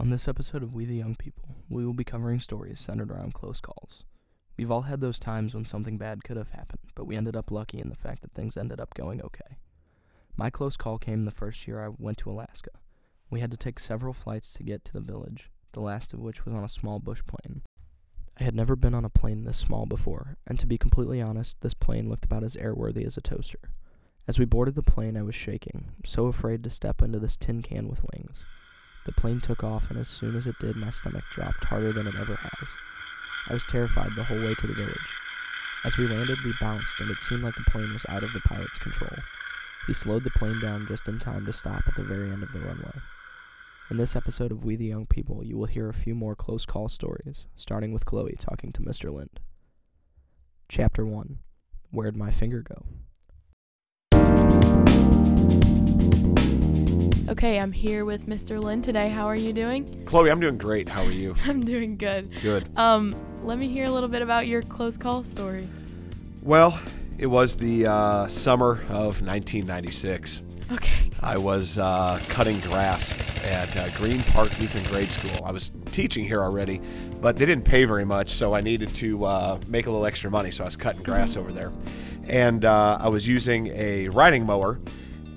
On this episode of We the Young People, we will be covering stories centered around close calls. We've all had those times when something bad could have happened, but we ended up lucky in the fact that things ended up going okay. My close call came the first year I went to Alaska. We had to take several flights to get to the village, the last of which was on a small bush plane. I had never been on a plane this small before, and to be completely honest, this plane looked about as airworthy as a toaster. As we boarded the plane, I was shaking, so afraid to step into this tin can with wings. The plane took off, and as soon as it did, my stomach dropped harder than it ever has. I was terrified the whole way to the village. As we landed, we bounced, and it seemed like the plane was out of the pilot's control. He slowed the plane down just in time to stop at the very end of the runway. In this episode of We the Young People, you will hear a few more close call stories, starting with Chloe talking to Mr. Lind. Chapter 1 Where'd My Finger Go? Okay, I'm here with Mr. Lind today. How are you doing? Chloe, I'm doing great. How are you? I'm doing good. Good. Um, let me hear a little bit about your close call story. Well, it was the uh, summer of 1996. Okay. I was uh, cutting grass at uh, Green Park Lutheran Grade School. I was teaching here already, but they didn't pay very much, so I needed to uh, make a little extra money. So I was cutting grass over there, and uh, I was using a riding mower,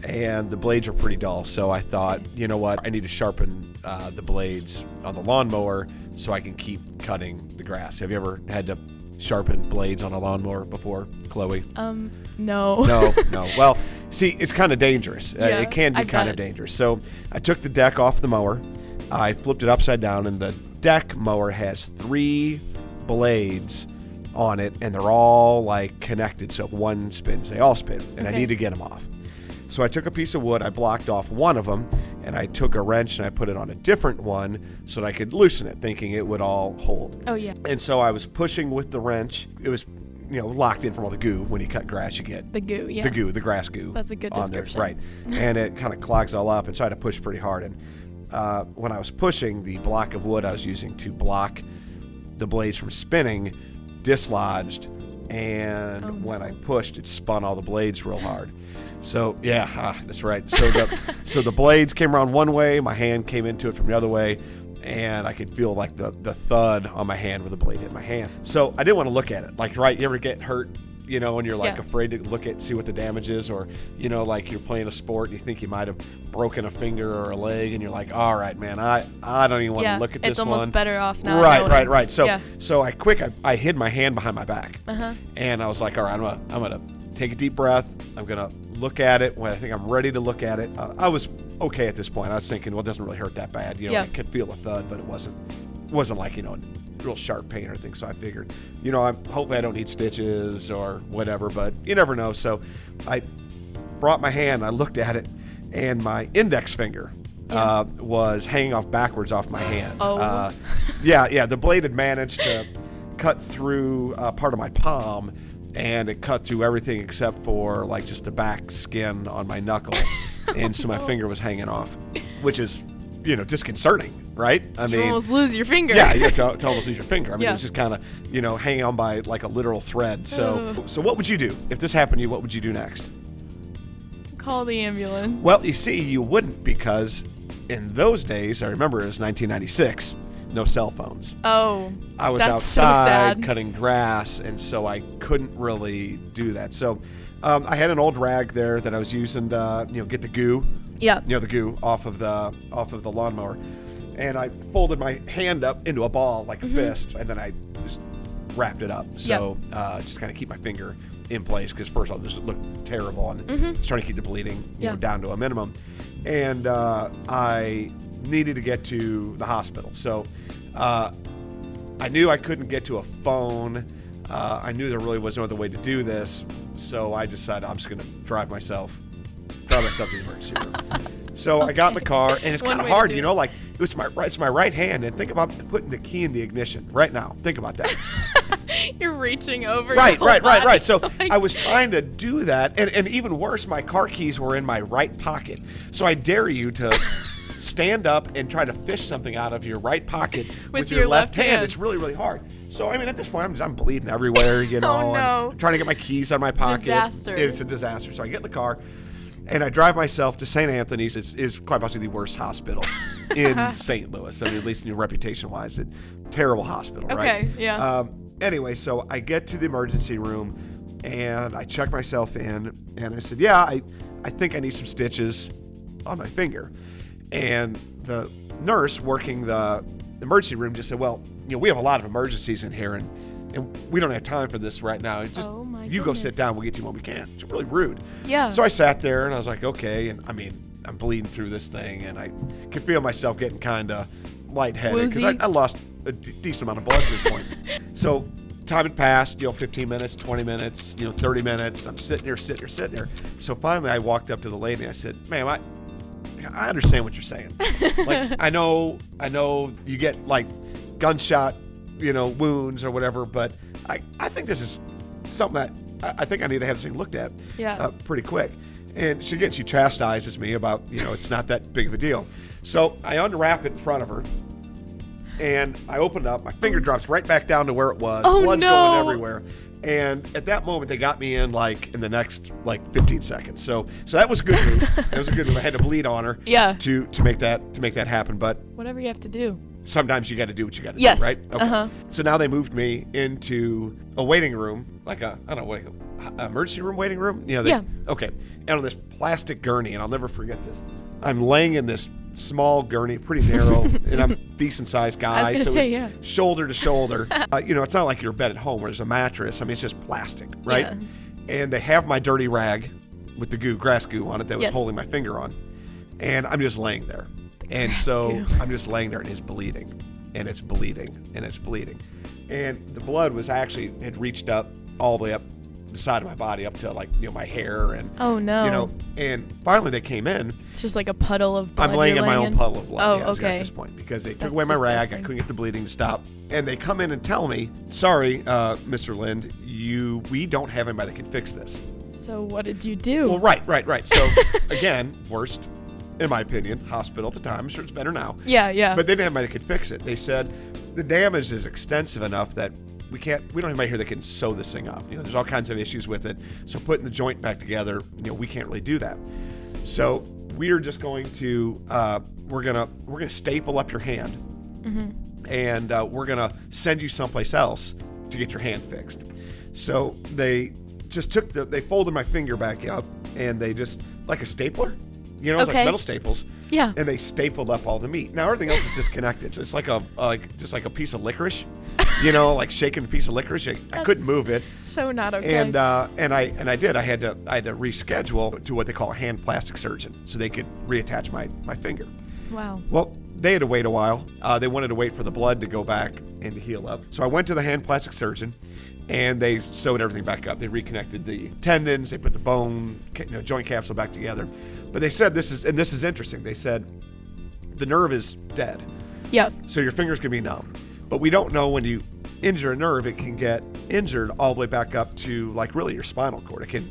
and the blades were pretty dull. So I thought, you know what, I need to sharpen uh, the blades on the lawnmower so I can keep cutting the grass. Have you ever had to sharpen blades on a lawnmower before, Chloe? Um, no. No, no. Well, see, it's kind of dangerous. Uh, Yeah, it can be kind of dangerous. So I took the deck off the mower, I flipped it upside down, and the deck mower has three blades on it, and they're all like connected. So if one spins, they all spin, and I need to get them off. So I took a piece of wood, I blocked off one of them, and I took a wrench and I put it on a different one so that I could loosen it, thinking it would all hold. Oh yeah. And so I was pushing with the wrench. It was, you know, locked in from all the goo. When you cut grass, you get The goo. Yeah. the goo, the grass goo. That's a good on there, description. right? And it kind of clogs all up, and so I had to push pretty hard. And uh, when I was pushing, the block of wood I was using to block the blades from spinning dislodged, and Oh, when I pushed, it spun all the blades real hard. So yeah, ah, that's right. So the so the blades came around one way, my hand came into it from the other way, and I could feel like the the thud on my hand where the blade hit my hand. So I didn't want to look at it. Like right, you ever get hurt, you know, and you're like Yeah. afraid to look at see what the damage is, or you know, like you're playing a sport and you think you might have broken a finger or a leg, and you're like, all right, man, I I don't even want yeah. to look at it's this almost one. better off now. Right, right, right. So, Yeah. so I quick, I, I hid my hand behind my back, Uh huh. and I was like, all right, I'm gonna, I'm gonna take a deep breath. I'm gonna look at it when I think I'm ready to look at it. Uh, I was okay at this point. I was thinking, well, it doesn't really hurt that bad. You know, Yeah. I could feel a thud, but it wasn't, it wasn't like you know, real sharp pain or anything. So I figured, you know, I'm hopefully I don't need stitches or whatever, but you never know. So I brought my hand, I looked at it, and my index finger. Yeah. Uh, was hanging off backwards off my hand. Oh. Uh, yeah, yeah. The blade had managed to cut through uh, part of my palm, and it cut through everything except for like just the back skin on my knuckle, and so my finger was hanging off, which is, you know, disconcerting, right? I you mean, almost lose your finger. yeah, you to, to almost lose your finger. I mean, Yeah. it's just kind of, you know, hanging on by like a literal thread. So, Ugh. so what would you do if this happened to you? What would you do next? Call the ambulance. Well, you see, you wouldn't because in those days, I remember it was 1996, no cell phones. Oh. I was so outside sad. cutting grass, and so I couldn't really do that. So um, I had an old rag there that I was using to, you know, get the goo, Yeah. you know, the goo off of the off of the lawnmower, and I folded my hand up into a ball like a Mm-hmm. fist, and then I just wrapped it up. So uh, just kind of keep my finger in place because first I'll just look terrible and just trying to keep the bleeding Mm-hmm. Yeah. know, down to a minimum. And uh, I needed to get to the hospital, so uh, I knew I couldn't get to a phone. Uh, I knew there really was no other way to do this, so I decided I'm just going to drive myself, drive myself to the emergency room. So I got in the car, and it's kind of hard, you know. Like it's my right, it's my right hand, and think about putting the key in the ignition right now. Think about that. You're reaching over. right, your right, right, right. So Like- oh I was trying to do that, and, and even worse, my car keys were in my right pocket. So I dare you to stand up and try to fish something out of your right pocket with, your left hand. hand. It's really, really hard. So I mean, at this point, I'm, just, I'm bleeding everywhere. You oh, know, Oh, no. trying to get my keys out of my pocket. Disaster. It's a disaster. So I get in the car. And I drive myself to St. Anthony's. It's is quite possibly the worst hospital in St. Louis. I mean, at least in your reputation wise, it terrible hospital, right? Okay, yeah. Um, anyway, so I get to the emergency room and I check myself in, and I said, "Yeah, I, I think I need some stitches on my finger." And the nurse working the emergency room just said, "Well, you know, we have a lot of emergencies in here, and and we don't have time for this right now. Just Oh, you go sit down. We'll get to you when we can." It's really rude. yeah. So I sat there and I was like, okay. And I mean, I'm bleeding through this thing, and I could feel myself getting kind of lightheaded because I, I lost a d- decent amount of blood at this point. so time had passed, you know, 15 minutes, 20 minutes, you know, 30 minutes. I'm sitting here, sitting here, sitting here. So finally, I walked up to the lady and I said, "Ma'am, I." I understand what you're saying. like I know, I know you get like gunshot, you know, wounds or whatever, but I, I think this is something that I, I think I need to have this thing looked at Yeah. uh, pretty quick. And she again, she chastises me about, you know, it's not that big of a deal. So I unwrap it in front of her, and I open it up. My finger drops right back down to where it was. Oh, Blood's no. going everywhere. And at that moment, they got me in like in the next like 15 seconds. So, so that was a good move. that was a good move. I had to bleed on her Yeah. to to make that to make that happen. But Whatever you have to do. Sometimes you got to do what you got to Yes. do, right? Uh-huh. So now they moved me into a waiting room, like a I don't know, what, a emergency room waiting room. You know, they, Yeah. Okay. And on this plastic gurney, and I'll never forget this. I'm laying in this small gurney, pretty narrow, and I'm a decent sized guy, so gonna it's yeah. shoulder to shoulder. uh, you know, it's not like your bed at home where there's a mattress. I mean, it's just plastic, right? Yeah. And they have my dirty rag with the goo, grass goo on it that was Yes. holding my finger on, and I'm just laying there. And so. I'm just laying there and it's bleeding and it's bleeding and it's bleeding. And the blood was actually had reached up all the way up the side of my body up to like, you know, my hair and Oh no. you know, and finally they came in. it's just like a puddle of blood. I'm laying in my own in. puddle of blood Oh, yeah, okay. at this point because they took That's away my rag. I couldn't get the bleeding to stop. And they come in and tell me, sorry, uh, Mr. Lind, you we don't have anybody that can fix this. So what did you do? Well, right, right, right. So again, worst, in my opinion, hospital at the time. I'm sure it's better now. yeah, yeah. But they didn't have anybody that could fix it. They said the damage is extensive enough that we can't. We don't have anybody here that can sew this thing up. You know, there's all kinds of issues with it. So putting the joint back together, you know, we can't really do that. So we're just going to uh, we're gonna we're gonna staple up your hand, and uh, we're gonna send you someplace else to get your hand fixed. So they just took the they folded my finger back up and they just like a stapler, you know, it's Okay. like metal staples yeah. and they stapled up all the meat. Now everything else is disconnected. So it's like a like just like a piece of licorice, you know, like shaking a piece of licorice. I, I couldn't That's move it, so not okay. and uh, and I and I did. I had to I had to reschedule to what they call a hand plastic surgeon, so they could reattach my my finger. wow. Well, they had to wait a while. Uh, they wanted to wait for the blood to go back and to heal up. So I went to the hand plastic surgeon, and they sewed everything back up. They reconnected the tendons. They put the bone, you know, joint capsule back together. But they said this is, and this is interesting. They said the nerve is dead, Yep. so your fingers can be numb. But we don't know when you injure a nerve, it can get injured all the way back up to like really your spinal cord. It can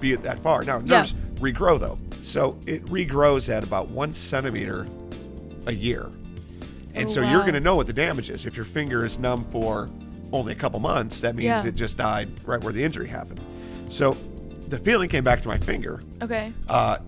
be that far. Now Yeah. nerves regrow though, so it regrows at about one centimeter a year, and Oh, so you're going to know what the damage is. If your finger is numb for only a couple months, that means Yeah. it just died right where the injury happened. So the feeling came back to my finger Okay. uh,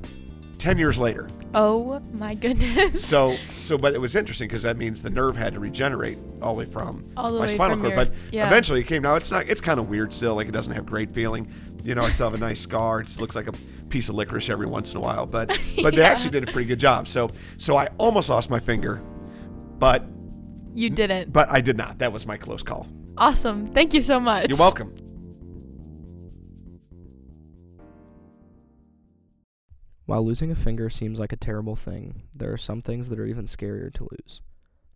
ten years later. Oh my goodness. So, so, but it was interesting because that means the nerve had to regenerate all the way from All the my spinal cord. your- but yeah. eventually it came. Now it's not. It's kind of weird still. Like it doesn't have great feeling. You know, I still have a nice scar. It looks like a piece of licorice every once in a while. But, but they Yeah. actually did a pretty good job. So, so I almost lost my finger, but, you didn't. but I did not. That was my close call. Awesome. Thank you so much. You're welcome. While losing a finger seems like a terrible thing, there are some things that are even scarier to lose.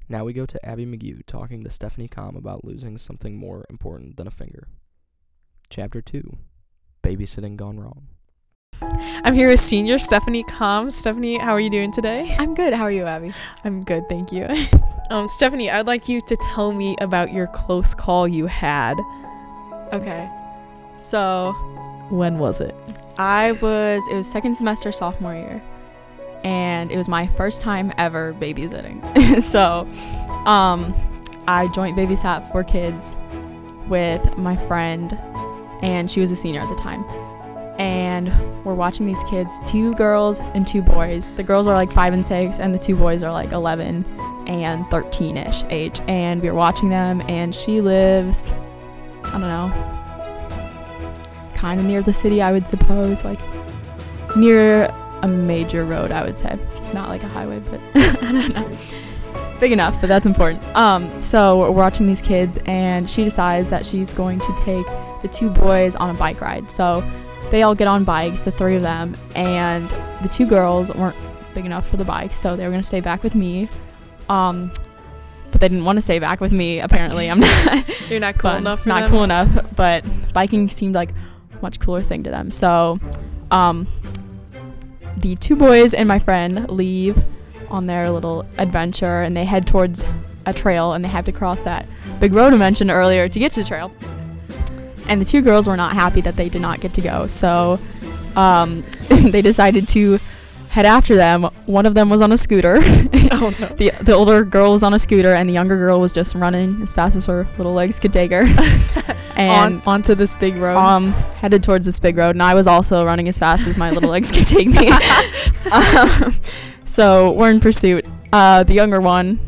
Now we go to Abby McGee talking to Stephanie Com about losing something more important than a finger. Chapter 2 Babysitting Gone Wrong. I'm here with senior Stephanie Com. Stephanie, how are you doing today? I'm good. How are you, Abby? I'm good, thank you. um, Stephanie, I'd like you to tell me about your close call you had. Okay. So When was it? I was, it was second semester sophomore year, and it was my first time ever babysitting. so, um, I joint babysat four kids with my friend, and she was a senior at the time. And we're watching these kids, two girls and two boys. The girls are like 5 and 6 and the two boys are like 11 and 13ish age. And we were watching them and she lives I don't know, kind of near the city, I would suppose, like near a major road, I would say. Not like a highway, but I don't know. Big enough, but that's important. Um, so we're watching these kids, and she decides that she's going to take the two boys on a bike ride. So they all get on bikes, the three of them, and the two girls weren't big enough for the bike, so they were gonna stay back with me. Um, but they didn't want to stay back with me. Apparently, I'm not. You're not cool enough for not them? cool enough. But biking seemed like a much cooler thing to them. So, um, the two boys and my friend leave on their little adventure, and they head towards a trail, and they have to cross that big road I mentioned earlier to get to the trail. And the two girls were not happy that they did not get to go, so um, they decided to head after them. One of them was on a scooter. Oh no. the the older girl was on a scooter and the younger girl was just running as fast as her little legs could take her and on onto this big road. um headed towards this big road and I was also running as fast as my little legs could take me um, so we're in pursuit uh the younger one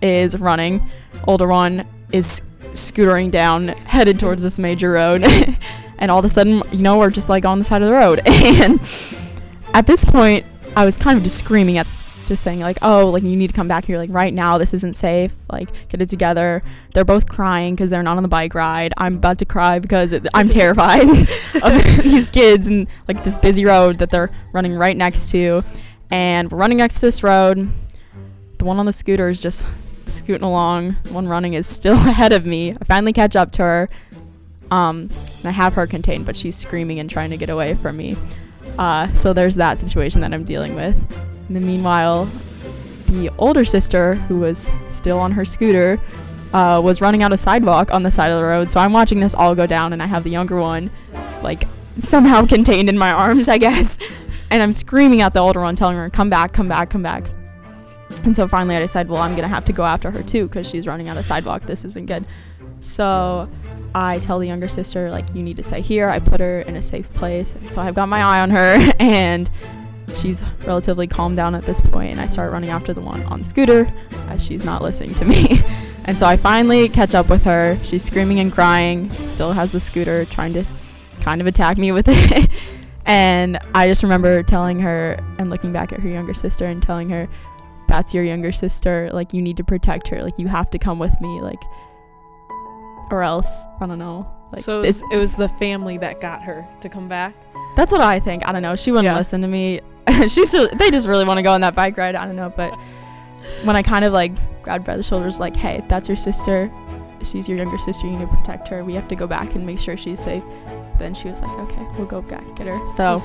is running older one is scootering down headed towards this major road and all of a sudden you know we're just like on the side of the road. And at this point I was kind of just screaming at just saying like oh like you need to come back here. Like right now this isn't safe. Like get it together. They're both crying because they're not on the bike ride. I'm about to cry because it, i'm terrified of these kids and like this busy road that they're running right next to. And we're running next to this road. The one on the scooter is just scooting along one running is still ahead of me i finally catch up to her um and i have her contained but she's screaming and trying to get away from me uh, so there's that situation that i'm dealing with In the meanwhile, the older sister, who was still on her scooter, uh, was running out a sidewalk on the side of the road. So I'm watching this all go down, and I have the younger one, like, somehow contained in my arms, I guess. And I'm screaming at the older one, telling her, come back, come back, come back. And so finally I decide, well, I'm going to have to go after her too, because she's running out of sidewalk. This isn't good. So I tell the younger sister, like, you need to stay here. I put her in a safe place. So I've got my eye on her, and she's relatively calmed down at this point and I start running after the one on the scooter as she's not listening to me. and so I finally catch up with her. She's screaming and crying, still has the scooter trying to kind of attack me with it. and I just remember telling her and looking back at her younger sister and telling her that's your younger sister, like you need to protect her, like you have to come with me like or else I don't know. Like so it was, it was the family that got her to come back. That's what I think. I don't know. She wouldn't Yeah. listen to me. She's still, they just really want to go on that bike ride. I don't know. But when I kind of like grabbed by the shoulders, like, hey, that's your sister. She's your younger sister. You need to protect her. We have to go back and make sure she's safe. Then she was like, okay, we'll go back get her. So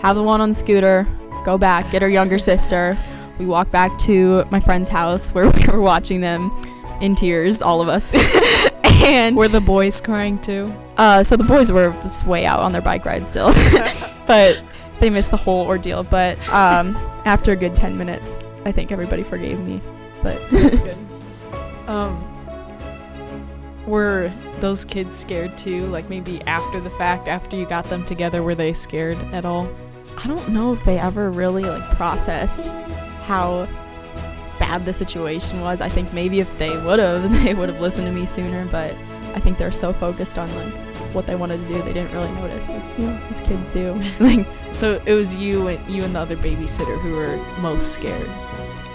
have the one on the scooter, go back, get her younger sister. We walk back to my friend's house where we were watching them in tears, all of us. and Were the boys crying too? uh, so the boys were way out on their bike ride still, but they missed the whole ordeal. But um, after a good ten minutes, I think everybody forgave me. But That's good. Um, were those kids scared too? Like maybe after the fact, after you got them together, were they scared at all? I don't know if they ever really like processed how bad the situation was. I think maybe if they would have, they would have listened to me sooner. But I think they're so focused on like what they wanted to do, they didn't really notice. Like, you know, these kids do. like, So it was you and you and the other babysitter who were most scared.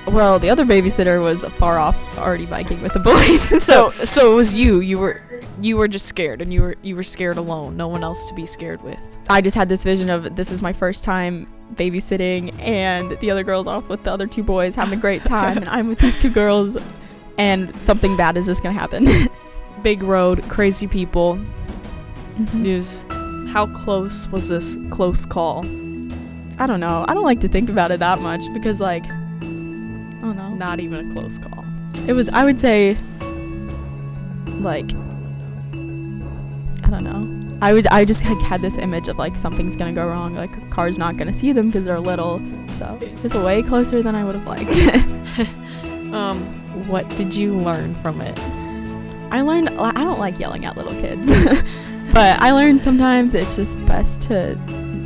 well, the other babysitter was far off, already biking with the boys. So so it was you. You were you were just scared, and you were you were scared alone. No one else to be scared with. I just had this vision of this is my first time babysitting, and the other girl's off with the other two boys having a great time, and I'm with these two girls, and something bad is just gonna happen. Big road, crazy people. Mhm. News. How close was this close call? I don't know. I don't like to think about it that much because, like, I don't know. Not even a close call. It was, I would say, like, I don't know. I would, I just like, had this image of like something's gonna go wrong, like a car's not gonna see them because they're little. So it's way closer than I would have liked. Um, what did you learn from it? I learned I don't like yelling at little kids, but I learned sometimes it's just best to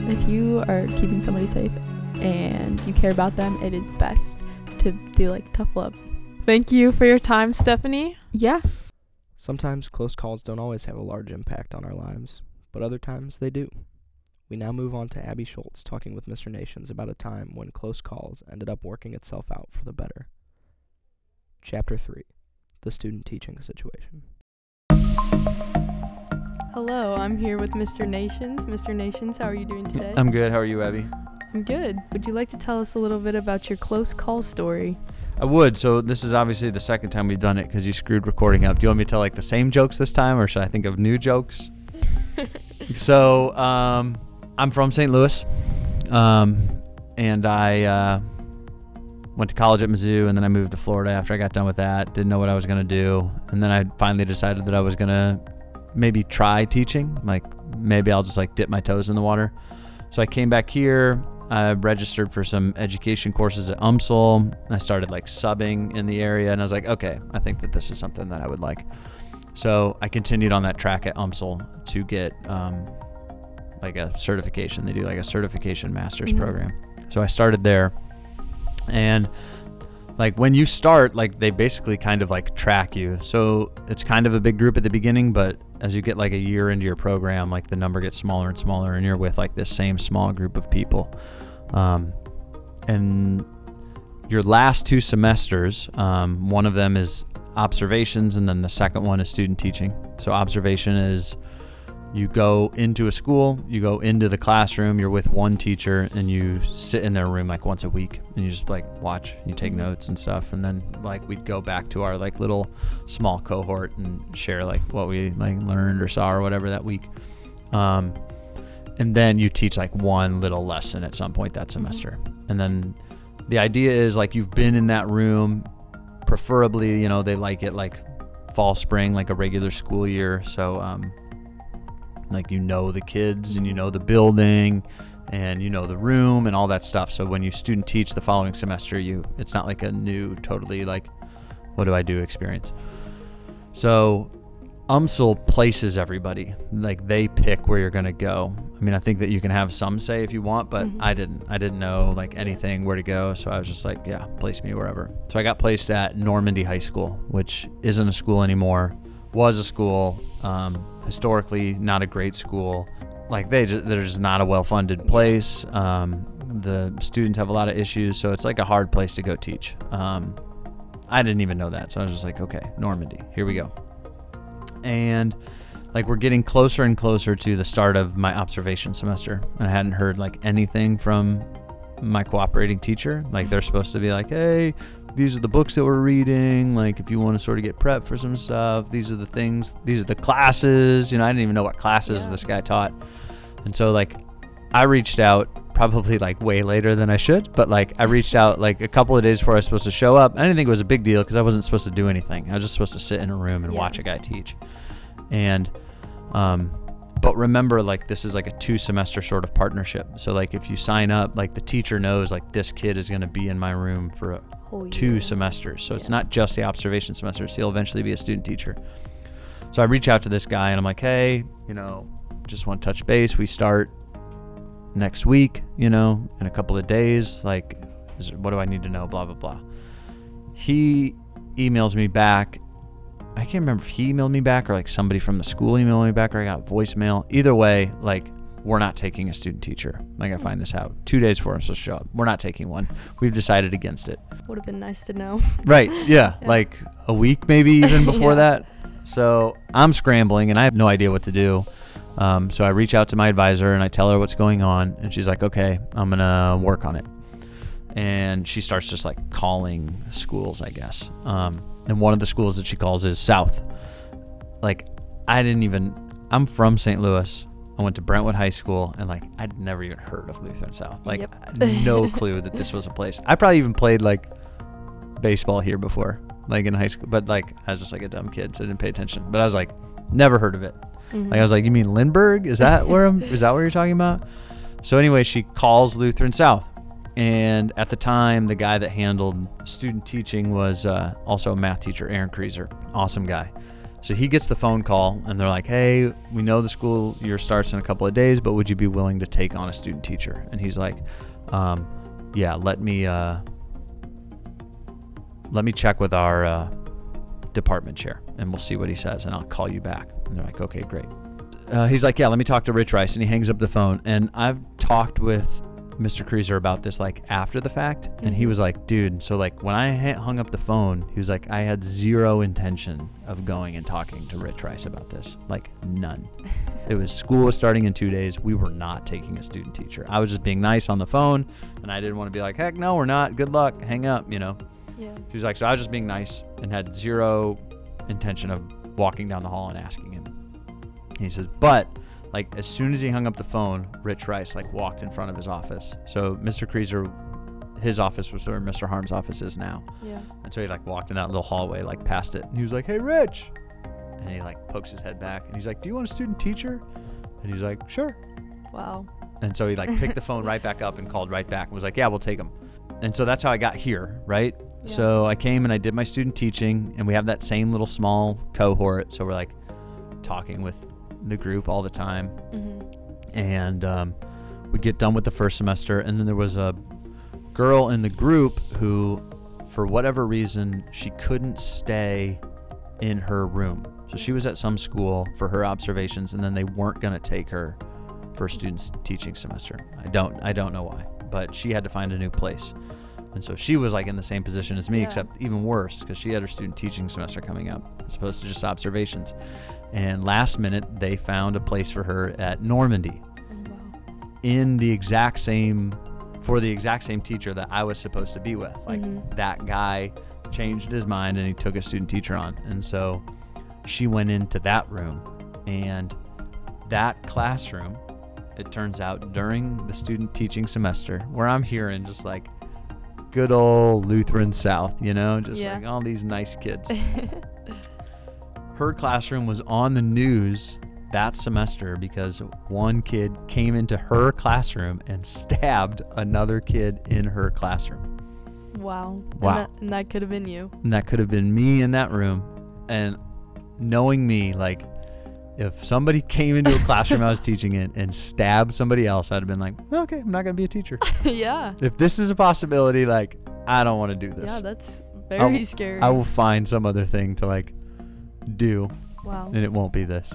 if you are keeping somebody safe and you care about them, it is best to do like tough love. Thank you for your time, Stephanie. Yeah. Sometimes close calls don't always have a large impact on our lives, but other times they do. We now move on to Abby Schultz talking with Mr. Nations about a time when close calls ended up working itself out for the better. Chapter 3 The Student Teaching Situation. Hello, I'm here with Mr. Nations. Mr. Nations, how are you doing today? I'm good. How are you, Abby? I'm good. Would you like to tell us a little bit about your close call story? I would. So this is obviously the second time we've done it because you screwed recording up. Do you want me to tell like the same jokes this time, or should I think of new jokes? so um, I'm from St. Louis, um, and I uh, went to college at Mizzou, and then I moved to Florida after I got done with that. Didn't know what I was gonna do, and then I finally decided that I was gonna maybe try teaching. Like maybe I'll just like dip my toes in the water. So I came back here. I registered for some education courses at UMSL. I started like subbing in the area, and I was like, okay, I think that this is something that I would like. So I continued on that track at UMSL to get um, like a certification. They do like a certification master's Mhm. program. So I started there, and like when you start, like they basically kind of like track you. So it's kind of a big group at the beginning, but as you get like a year into your program, like the number gets smaller and smaller, and you're with like this same small group of people. Um, and your last two semesters, um, one of them is observations, and then the second one is student teaching. So observation is you go into a school, you go into the classroom, you're with one teacher, and you sit in their room like once a week, and you just like watch, you take notes and stuff, and then like we'd go back to our like little small cohort and share like what we like learned or saw or whatever that week. Um, and then you teach like one little lesson at some point that semester, and then the idea is like you've been in that room, preferably you know they like it like fall spring like a regular school year, so um, like you know the kids and you know the building and you know the room and all that stuff. So when you student teach the following semester you it's not like a new totally like what do i do experience. So umsl places everybody. Like they pick where you're going to go. I mean i think that you can have some say if you want but Mhm. i didn't. I didn't know like anything where to go. So i was just like yeah place me wherever. So i got placed at normandy high school which isn't a school anymore. Was a school um, historically not a great school. Like they just, they're just not a well-funded place. Um, the students have a lot of issues so it's like a hard place to go teach. Um, i didn't even know that so i was just like okay normandy here we go. And like we're getting closer and closer to the start of my observation semester and i hadn't heard like anything from my cooperating teacher. Like they're supposed to be like hey these are the books that we're reading like if you want to sort of get prep for some stuff these are the things these are the classes you know i didn't even know what classes Yeah. this guy taught and so like i reached out probably like way later than i should but like i reached out like a couple of days before i was supposed to show up i didn't think it was a big deal because i wasn't supposed to do anything i was just supposed to sit in a room and Yeah. watch a guy teach and um but remember like this is like a two semester sort of partnership so like if you sign up like the teacher knows like this kid is going to be in my room for a, oh, Whole two semesters. So it's not just the observation semesters. He'll eventually be a student teacher. So I reach out to this guy and I'm like, hey, you know, just want to touch base. We start next week, you know, in a couple of days. Like, is, what do I need to know? Blah, blah, blah. He emails me back. I can't remember if he emailed me back or like somebody from the school emailed me back or I got a voicemail. Either way, like, we're not taking a student teacher. Like, I find this out two days before I'm supposed to show up. We're not taking one. We've decided against it. Would have been nice to know. Right. Yeah. Yeah. Like a week, maybe even before Yeah. that. So I'm scrambling and I have no idea what to do. Um, so I reach out to my advisor and I tell her what's going on. And she's like, okay, I'm going to work on it. And she starts just like calling schools, I guess. Um, and one of the schools that she calls is South. Like, I didn't even, I'm from St. Louis. I went to Brentwood High School and like I'd never even heard of Lutheran South. Like, Yep. No clue that this was a place. I probably even played like baseball here before, like in high school. But like I was just like a dumb kid, so I didn't pay attention. But I was like, never heard of it. Mhm. Like I was like, you mean Lindbergh? Is that where I'm? Is that what you're talking about? So anyway, she calls Lutheran South, and at the time, the guy that handled student teaching was uh, also a math teacher, Aaron Kreezer. Awesome guy. So he gets the phone call, and they're like, "Hey, we know the school year starts in a couple of days, but would you be willing to take on a student teacher?" And he's like, um, "Yeah, let me uh, let me check with our uh, department chair, and we'll see what he says, and I'll call you back." And they're like, "Okay, great." Uh, he's like, "Yeah, let me talk to Rich Rice," and he hangs up the phone. And I've talked with Mr. Creaser about this like after the fact, and he Mhm. was like, "Dude, so like when I hung up the phone, he was like, I had zero intention of going and talking to Rich Rice about this, like none. It was school was starting in two days. We were not taking a student teacher. I was just being nice on the phone, and I didn't want to be like, heck no, we're not. Good luck. Hang up. You know. Yeah. He was like, so I was just being nice and had zero intention of walking down the hall and asking him. He says, but like as soon as he hung up the phone, Rich Rice like walked in front of his office. So Mr. Creaser, his office was where Mr. Harm's office is now. Yeah. And so he like walked in that little hallway, like past it, and he was like, "Hey, Rich," and he like pokes his head back, and he's like, "Do you want a student teacher?" And he's like, "Sure." Wow. And so he like picked the phone right back up and called right back and was like, "Yeah, we'll take him." And so that's how I got here, right? Yeah. So I came and I did my student teaching, and we have that same little small cohort. So we're like talking with the group all the time, Mm-hmm. and um, we get done with the first semester and then there was a girl in the group who for whatever reason she couldn't stay in her room. So she was at some school for her observations and then they weren't going to take her for students teaching semester. I don't i don't know why but she had to find a new place. And so she was like in the same position as me Yeah. except even worse because she had her student teaching semester coming up as opposed to just observations and last minute they found a place for her at normandy Oh, wow. in the exact same for the exact same teacher that I was supposed to be with. Like Mhm. that guy changed his mind and he took a student teacher on. And so she went into that room and that classroom it turns out during the student teaching semester where I'm hearing just like good old Lutheran South, you know, just Yeah. like all these nice kids. her classroom was on the news that semester because one kid came into her classroom and stabbed another kid in her classroom. wow. Wow. And that, and that could have been you. And that could have been me in that room. And knowing me, like, if somebody came into a classroom I was teaching in and stabbed somebody else, I'd have been like, okay, I'm not going to be a teacher. yeah. If this is a possibility, like, I don't want to do this. Yeah, that's very scary. I will find some other thing to, like, do, wow. and it won't be this.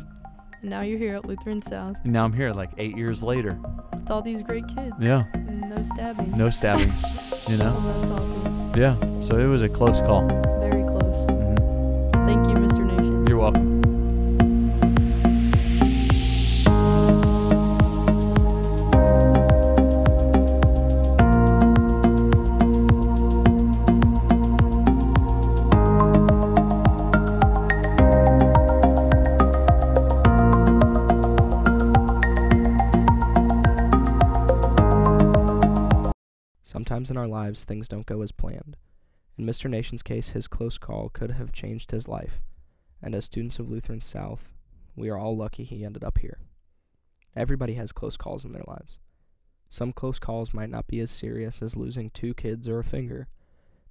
And now you're here at Lutheran South And now I'm here, like, eight years later. with all these great kids. Yeah. And no stabbing. No stabbings, you know? Oh, that's awesome. Yeah. So it was a close call. Very close. Mhm. Thank you, Mr. Nation. You're welcome. In our lives, things don't go as planned. In Mr. Nation's case, his close call could have changed his life. And as students of Lutheran South, we are all lucky he ended up here. Everybody has close calls in their lives. Some close calls might not be as serious as losing two kids or a finger.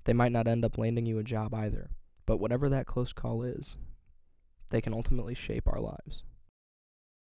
They might not end up landing you a job either. But whatever that close call is, they can ultimately shape our lives.